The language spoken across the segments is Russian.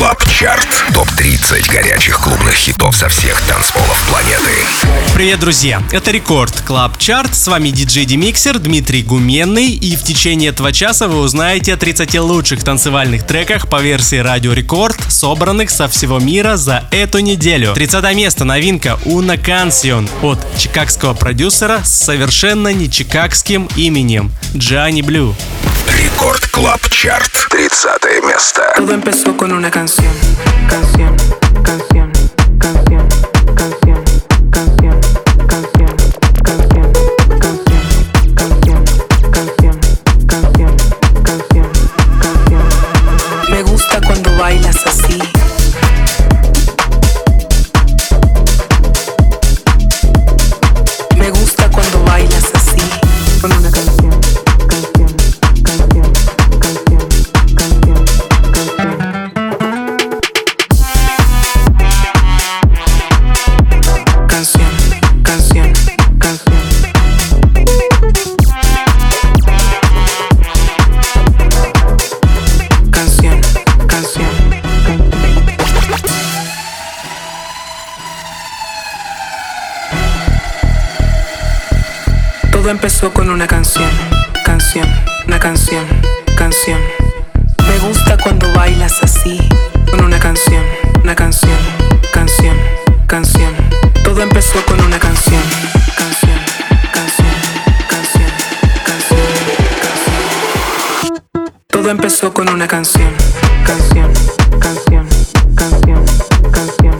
Club Chart. Топ-30 горячих клубных хитов со всех танцполов планеты. Привет, друзья! Это Record Club Chart. С вами диджей Демиксер Дмитрий Гуменный. И в течение этого часа вы узнаете о 30 лучших танцевальных треках по версии Радио Рекорд, собранных со всего мира за эту неделю. 30 место новинка Una Canción от чикагского продюсера с совершенно не чикагским именем Gianni Blu. Рекорд Клаб Чарт. 30 место. Todo empezó con una canción, canción, canción, canción. Todo empezó con una canción, canción, canción, canción, canción.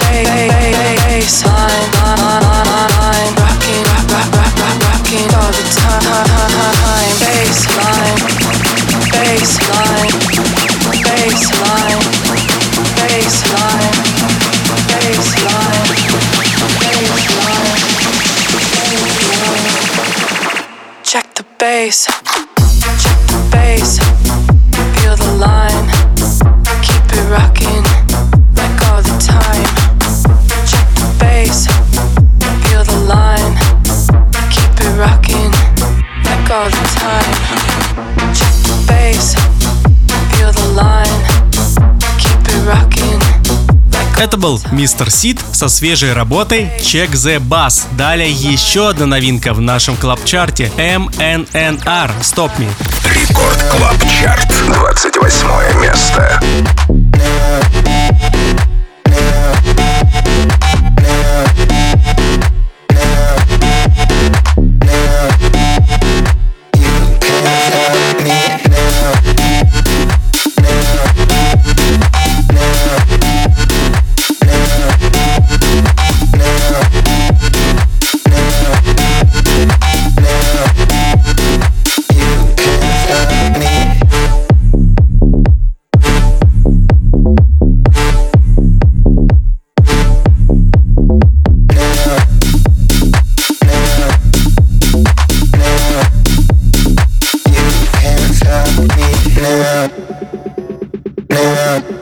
say Это был Mr. Sid со свежей работой Check the Bass. Далее еще одна новинка в нашем club-чарте MNNR Stop Me. Record Club Chart, 28 место. Yeah.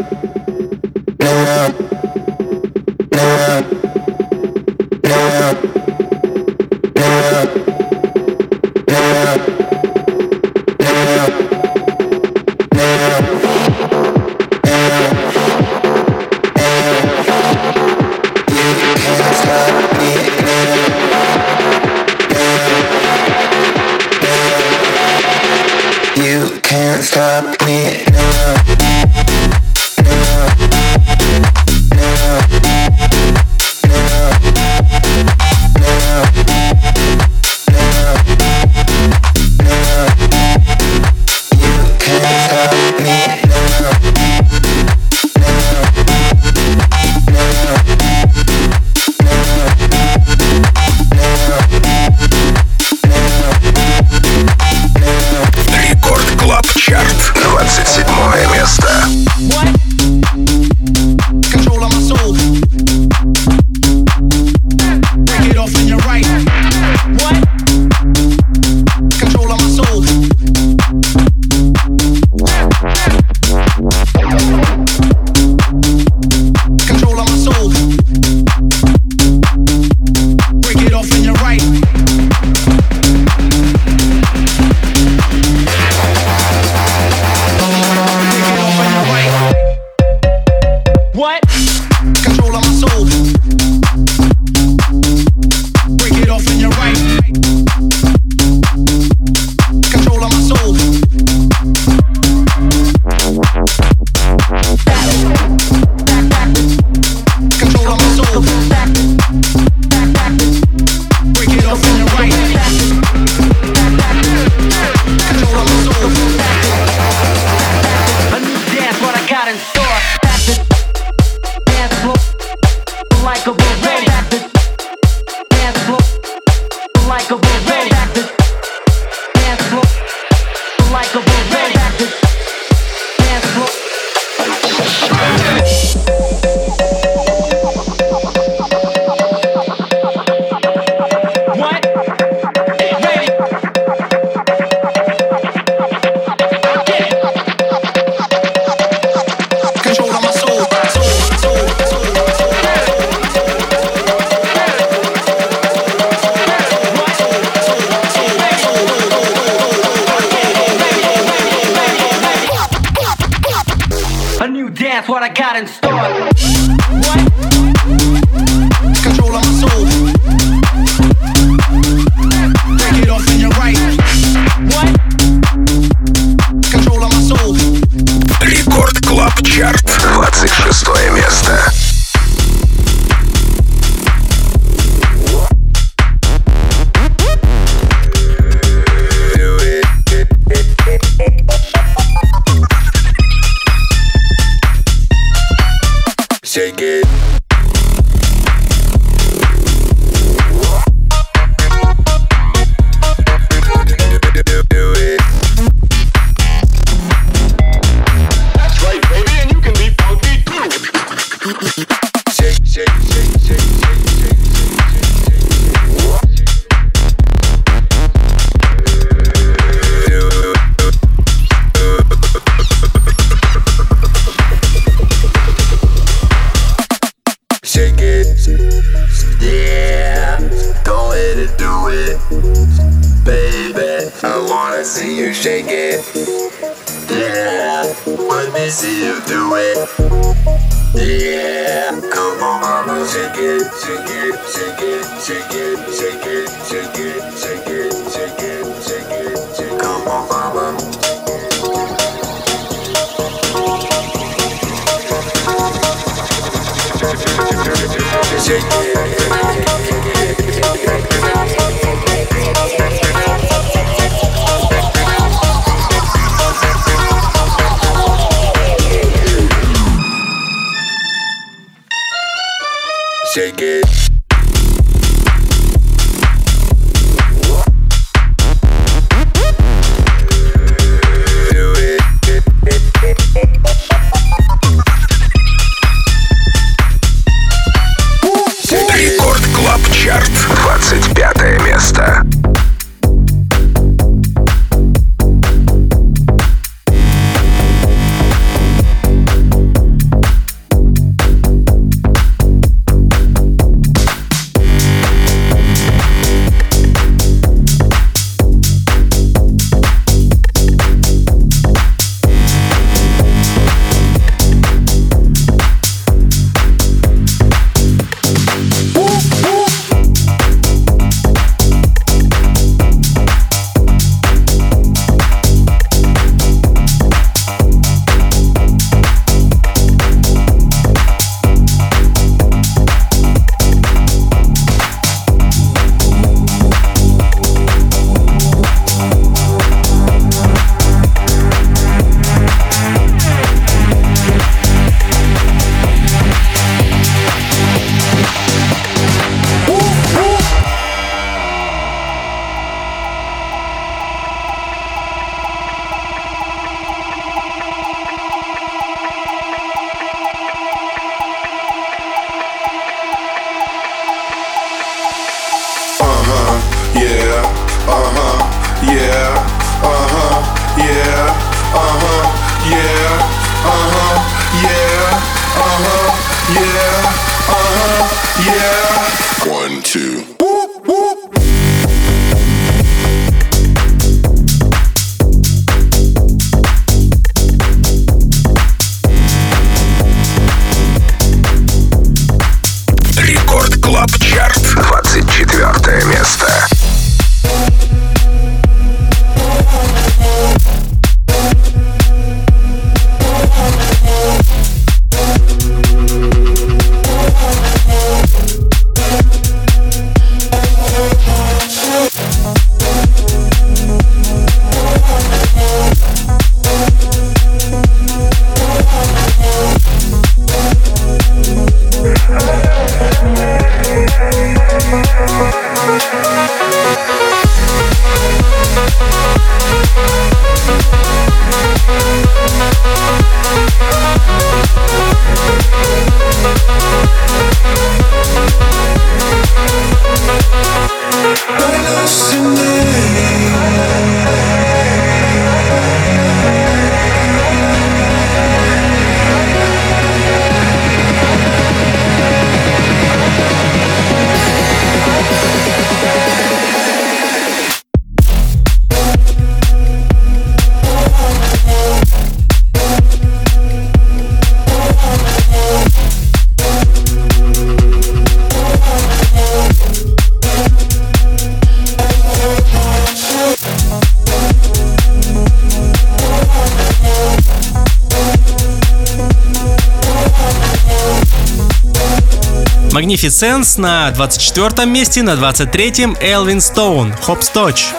Magnificence на 24 месте, на 23-м Элвин Стоун, Hopstotch.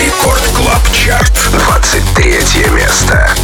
Рекорд Клаб Чарт, 23 место.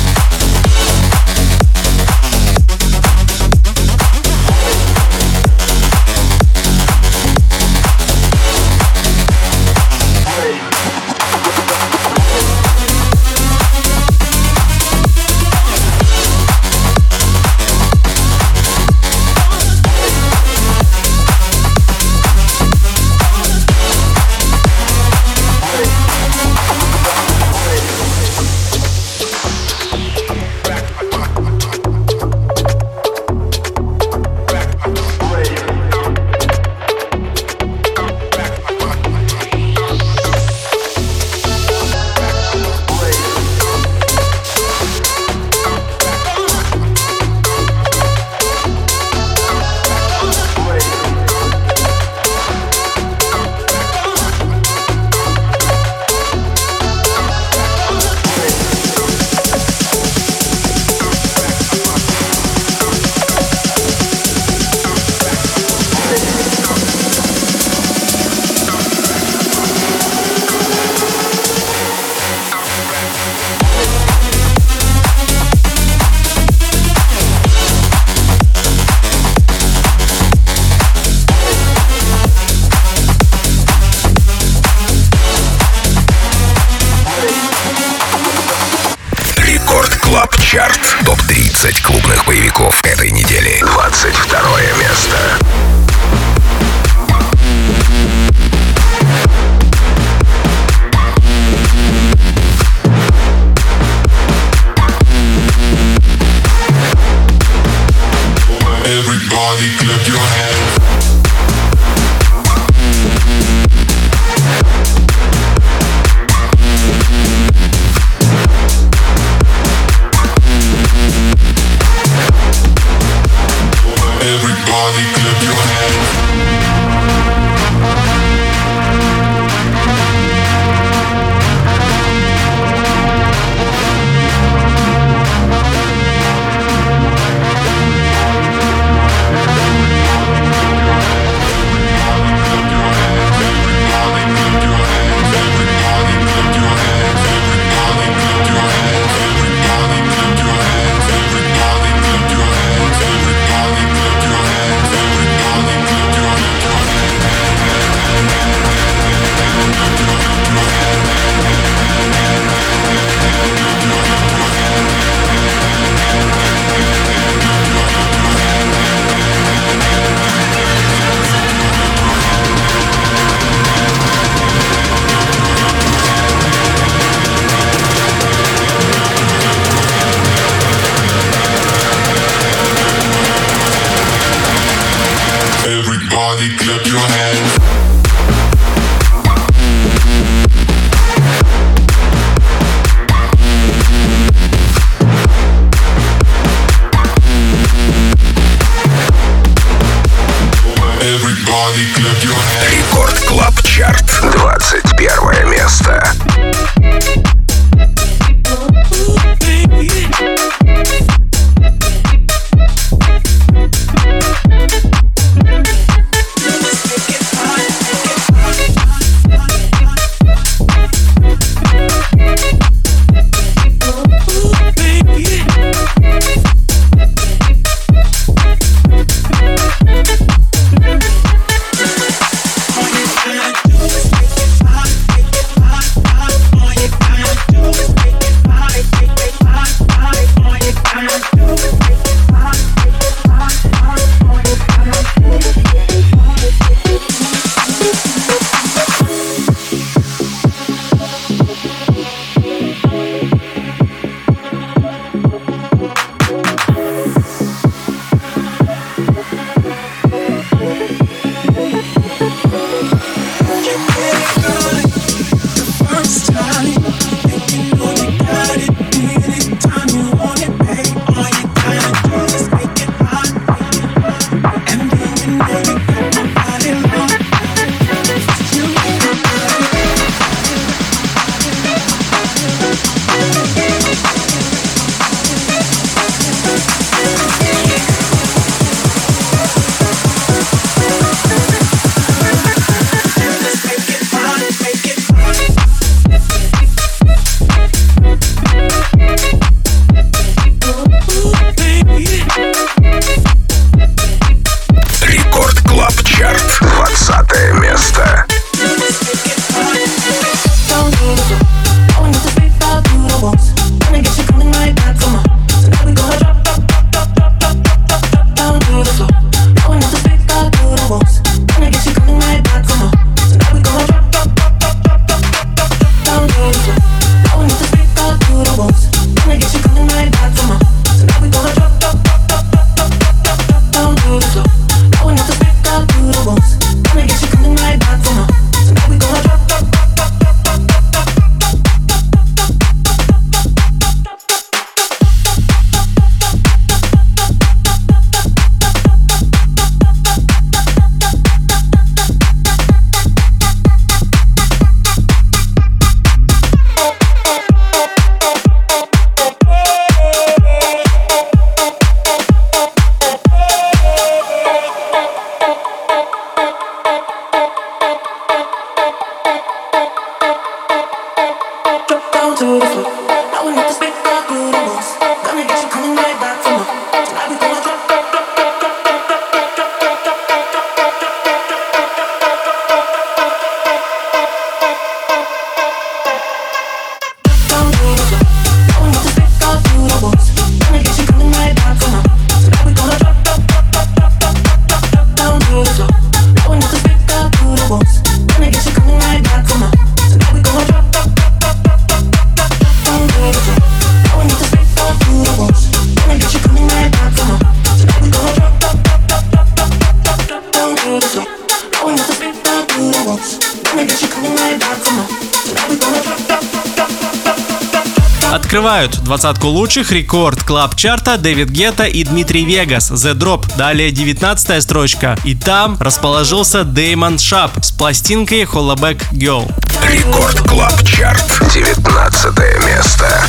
Двадцатку лучших Record Club чарта Дэвид Гетта и Дмитрий Вегас The Drop. Далее 19 строчка. И там расположился Damon Sharpe с пластинкой Hollaback Girl. Record Club Chart. 19 место.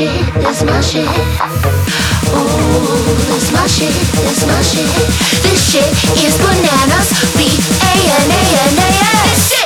shit, this my shit. Oh, this my shit, my shit. This shit is bananas. B A N A N A S.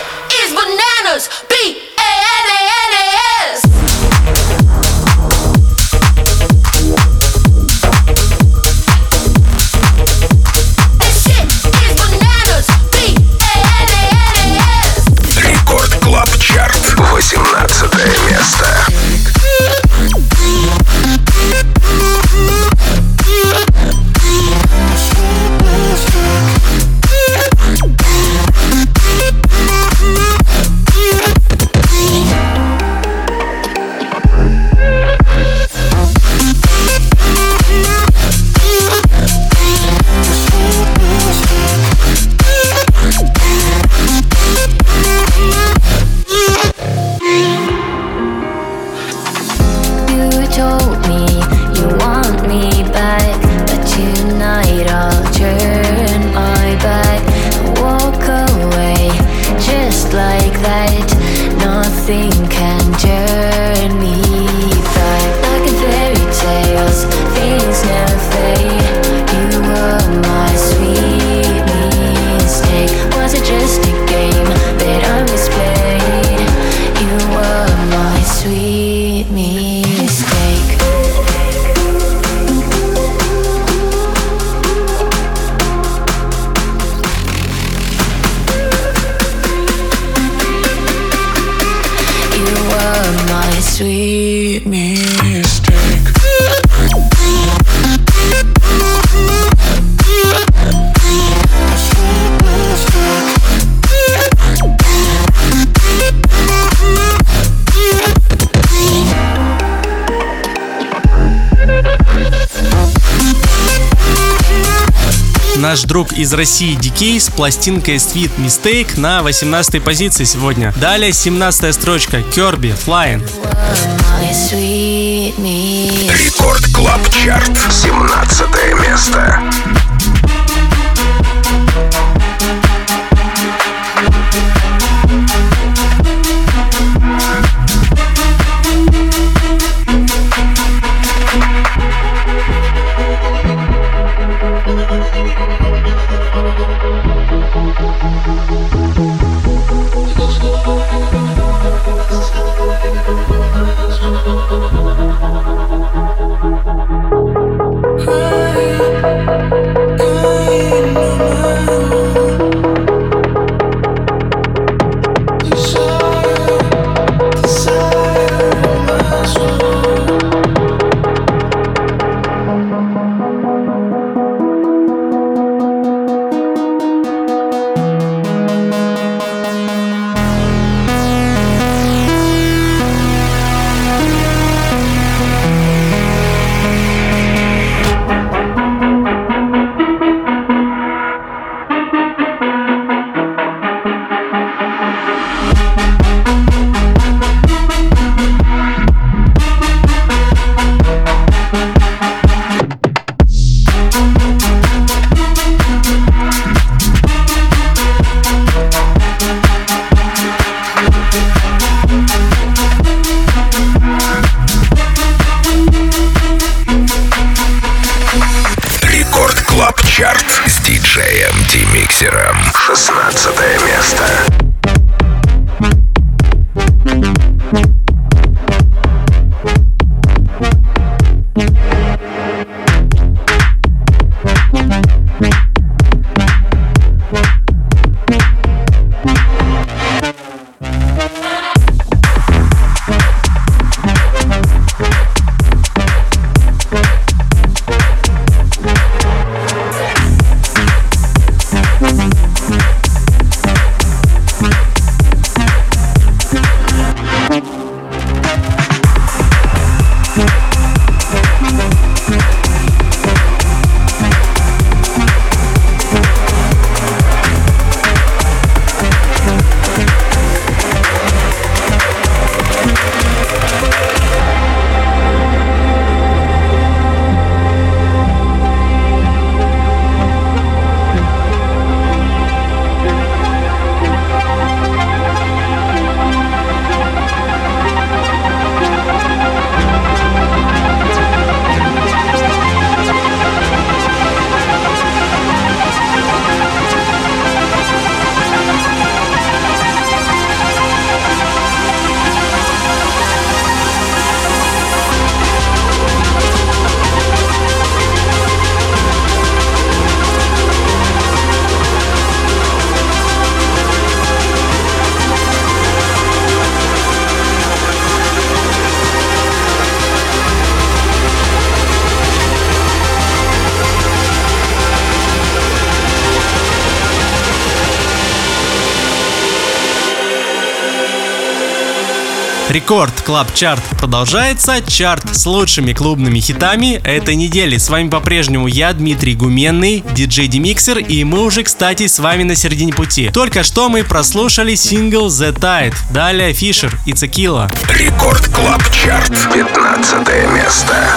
России Decay с пластинкой Sweet Mistake на 18 позиции сегодня. Далее 17 строчка Kirby Flying. Record Club Chart, 17 место. Клаб Чарт с диджеем Демиксером. 16 место. Record Club Chart продолжается. Чарт с лучшими клубными хитами этой недели. С вами по-прежнему я, Дмитрий Гуменный, диджей Демиксер, и мы уже, кстати, с вами на середине пути. Только что мы прослушали сингл The Tide. Далее Фишер и Цекила. Record Club Chart. 15 место.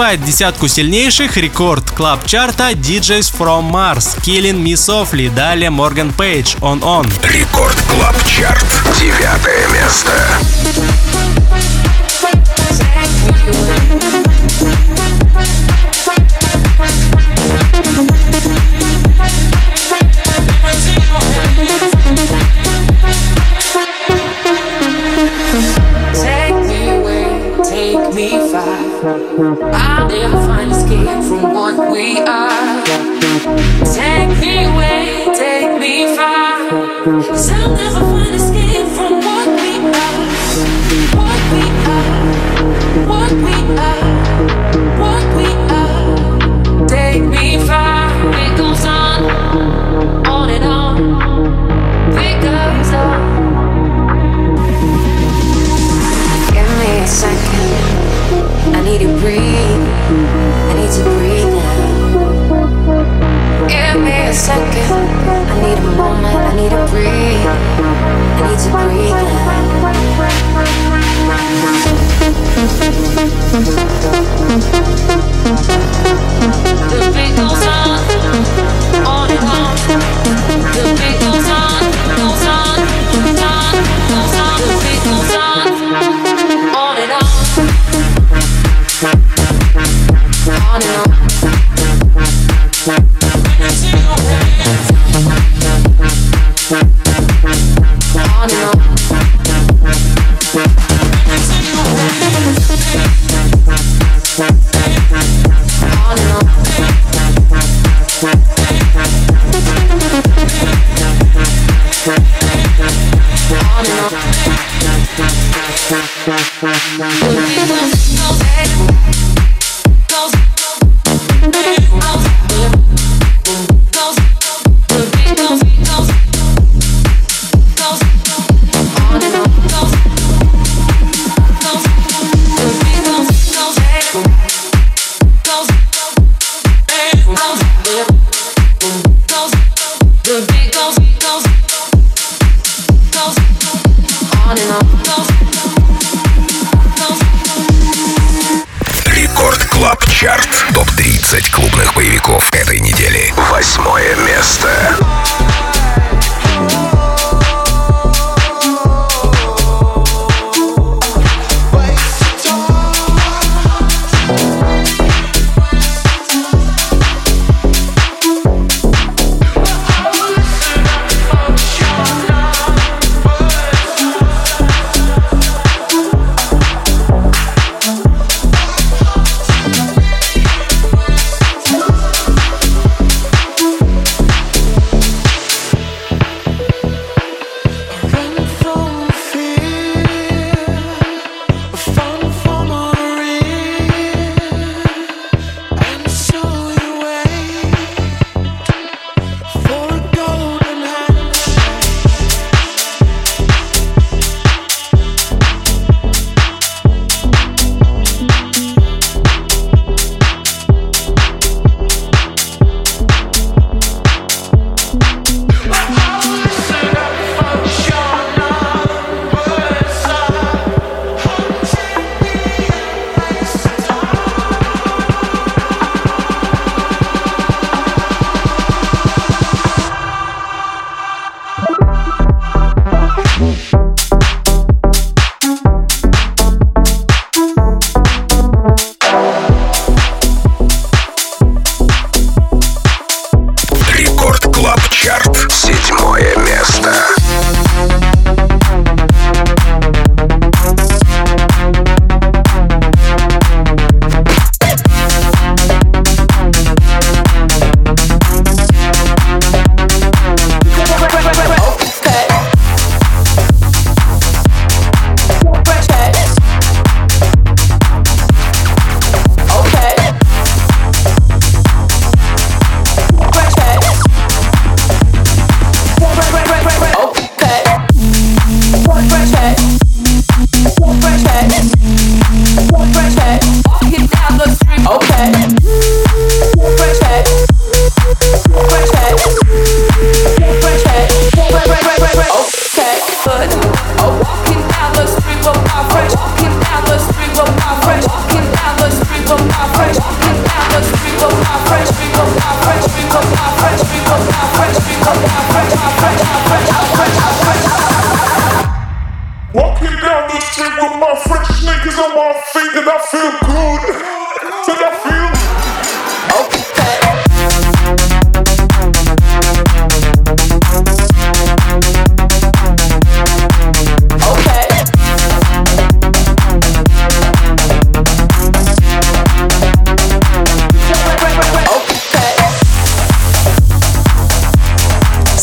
Открывает десятку сильнейших. Record Club чарта. DJs from Mars, Killing Me Softly, далее Morgan Page, On On. Record Club Chart, девятое место.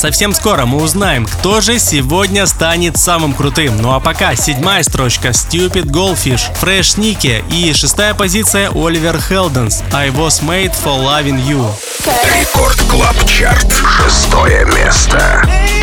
Совсем скоро мы узнаем, кто же сегодня станет самым крутым. Ну а пока седьмая строчка Stupid Goldfish, Fresh Ники и шестая позиция Оливер Хелденс I Was Made for Loving You. Record Club Chart. Шестое место. I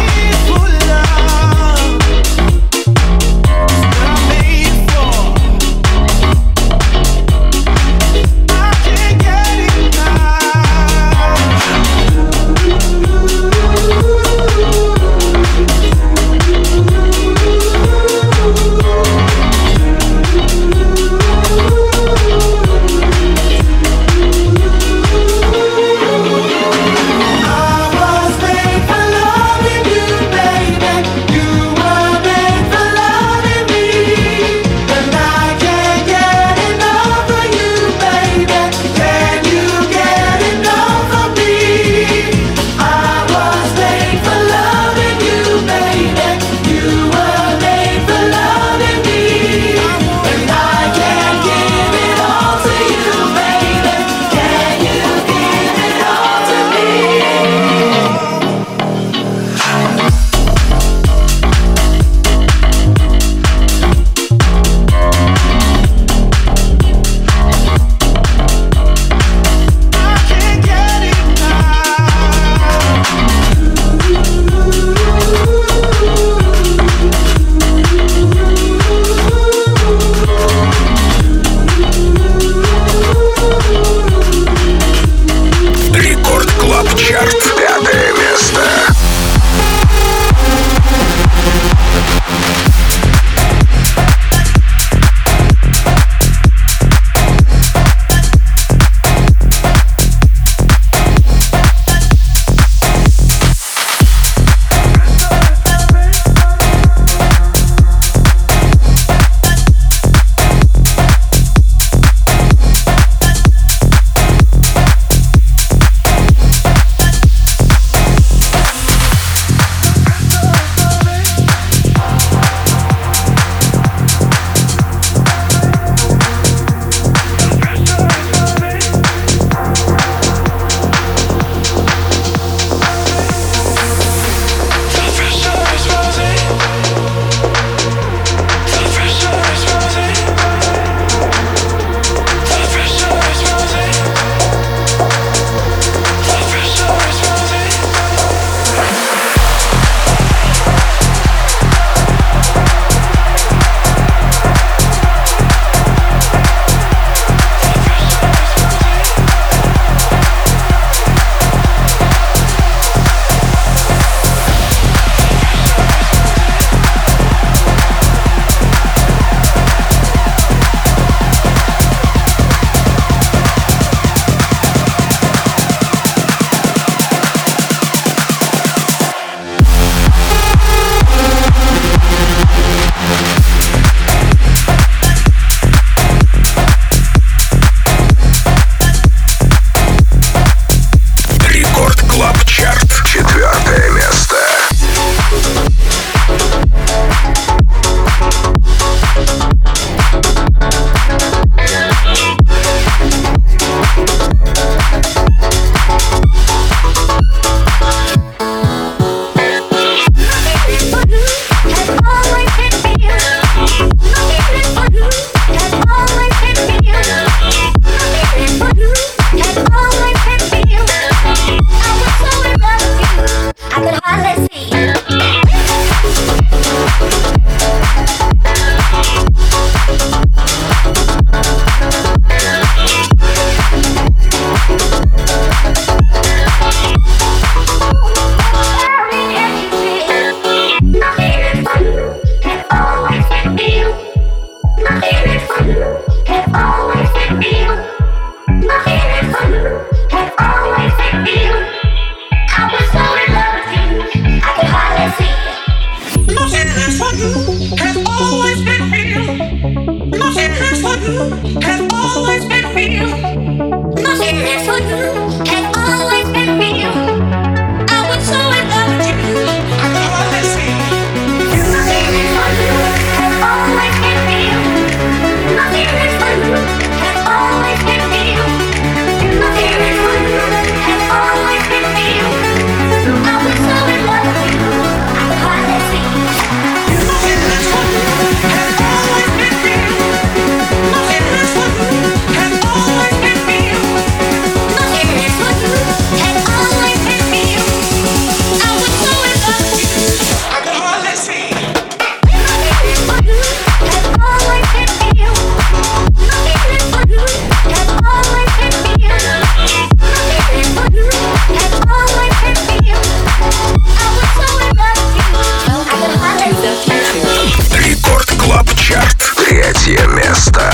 место.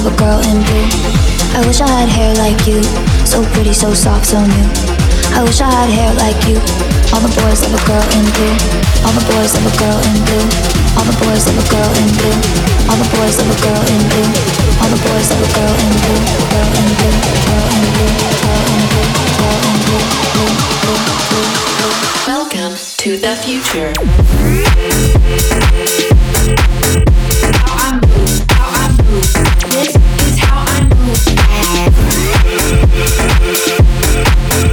Love a girl in blue. I wish I had hair like you. So pretty, so soft, so new. I wish I had hair like you. All the boys love a girl in blue. All the boys love a girl in blue. All the boys love a girl in blue. All the boys love a girl in blue. All the boys love a girl in blue. Girl in blue. Girl in blue. Girl in blue. Girl in. Blue. Blue. Blue. Blue. Welcome to the future. This is how I move.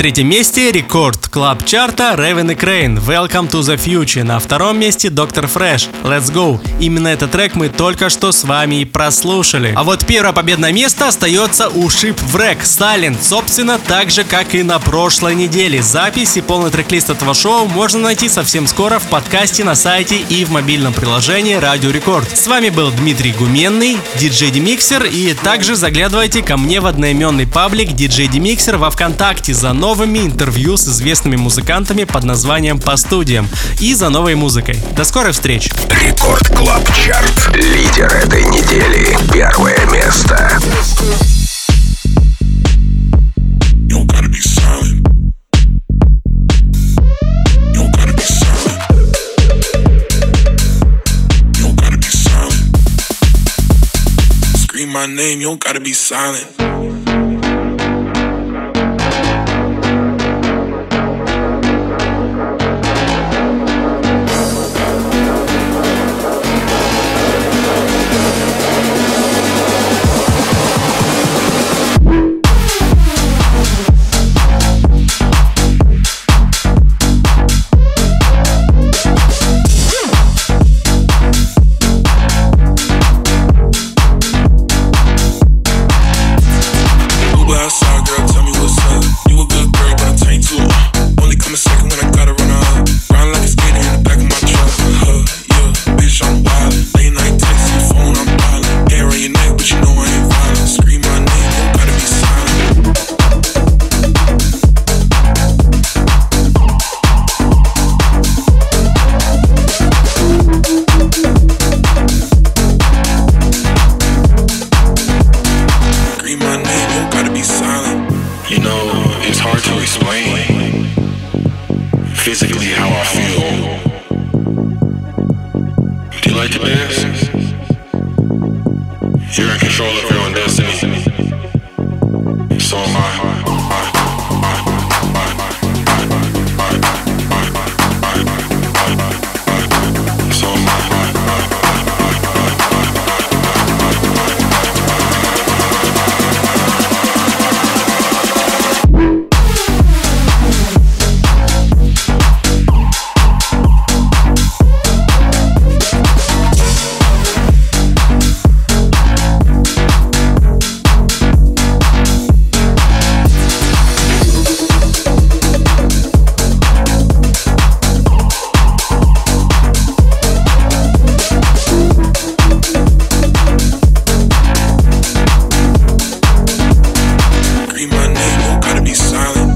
Третьем месте рекорд клаб чарта Raven и Crane Welcome to the Future. На втором месте Доктор Fresh Let's Go. Именно этот трек мы только что с вами и прослушали. А вот первое победное место остается у Ship Wreck Silent. Собственно, так же, как и на прошлой неделе. Запись и полный трек-лист этого шоу можно найти совсем скоро в подкасте на сайте и в мобильном приложении Радио Рекорд. С вами был Дмитрий Гуменный, диджей Демиксер, и также заглядывайте ко мне в одноименный паблик диджей Демиксер во Вконтакте за новыми интервью с известными музыкантами под названием «По студиям» и за новой музыкой. До скорой встречи! Record Club Chart. Лидер этой недели. Первое место. You gotta be silent. My name, you don't gotta be silent.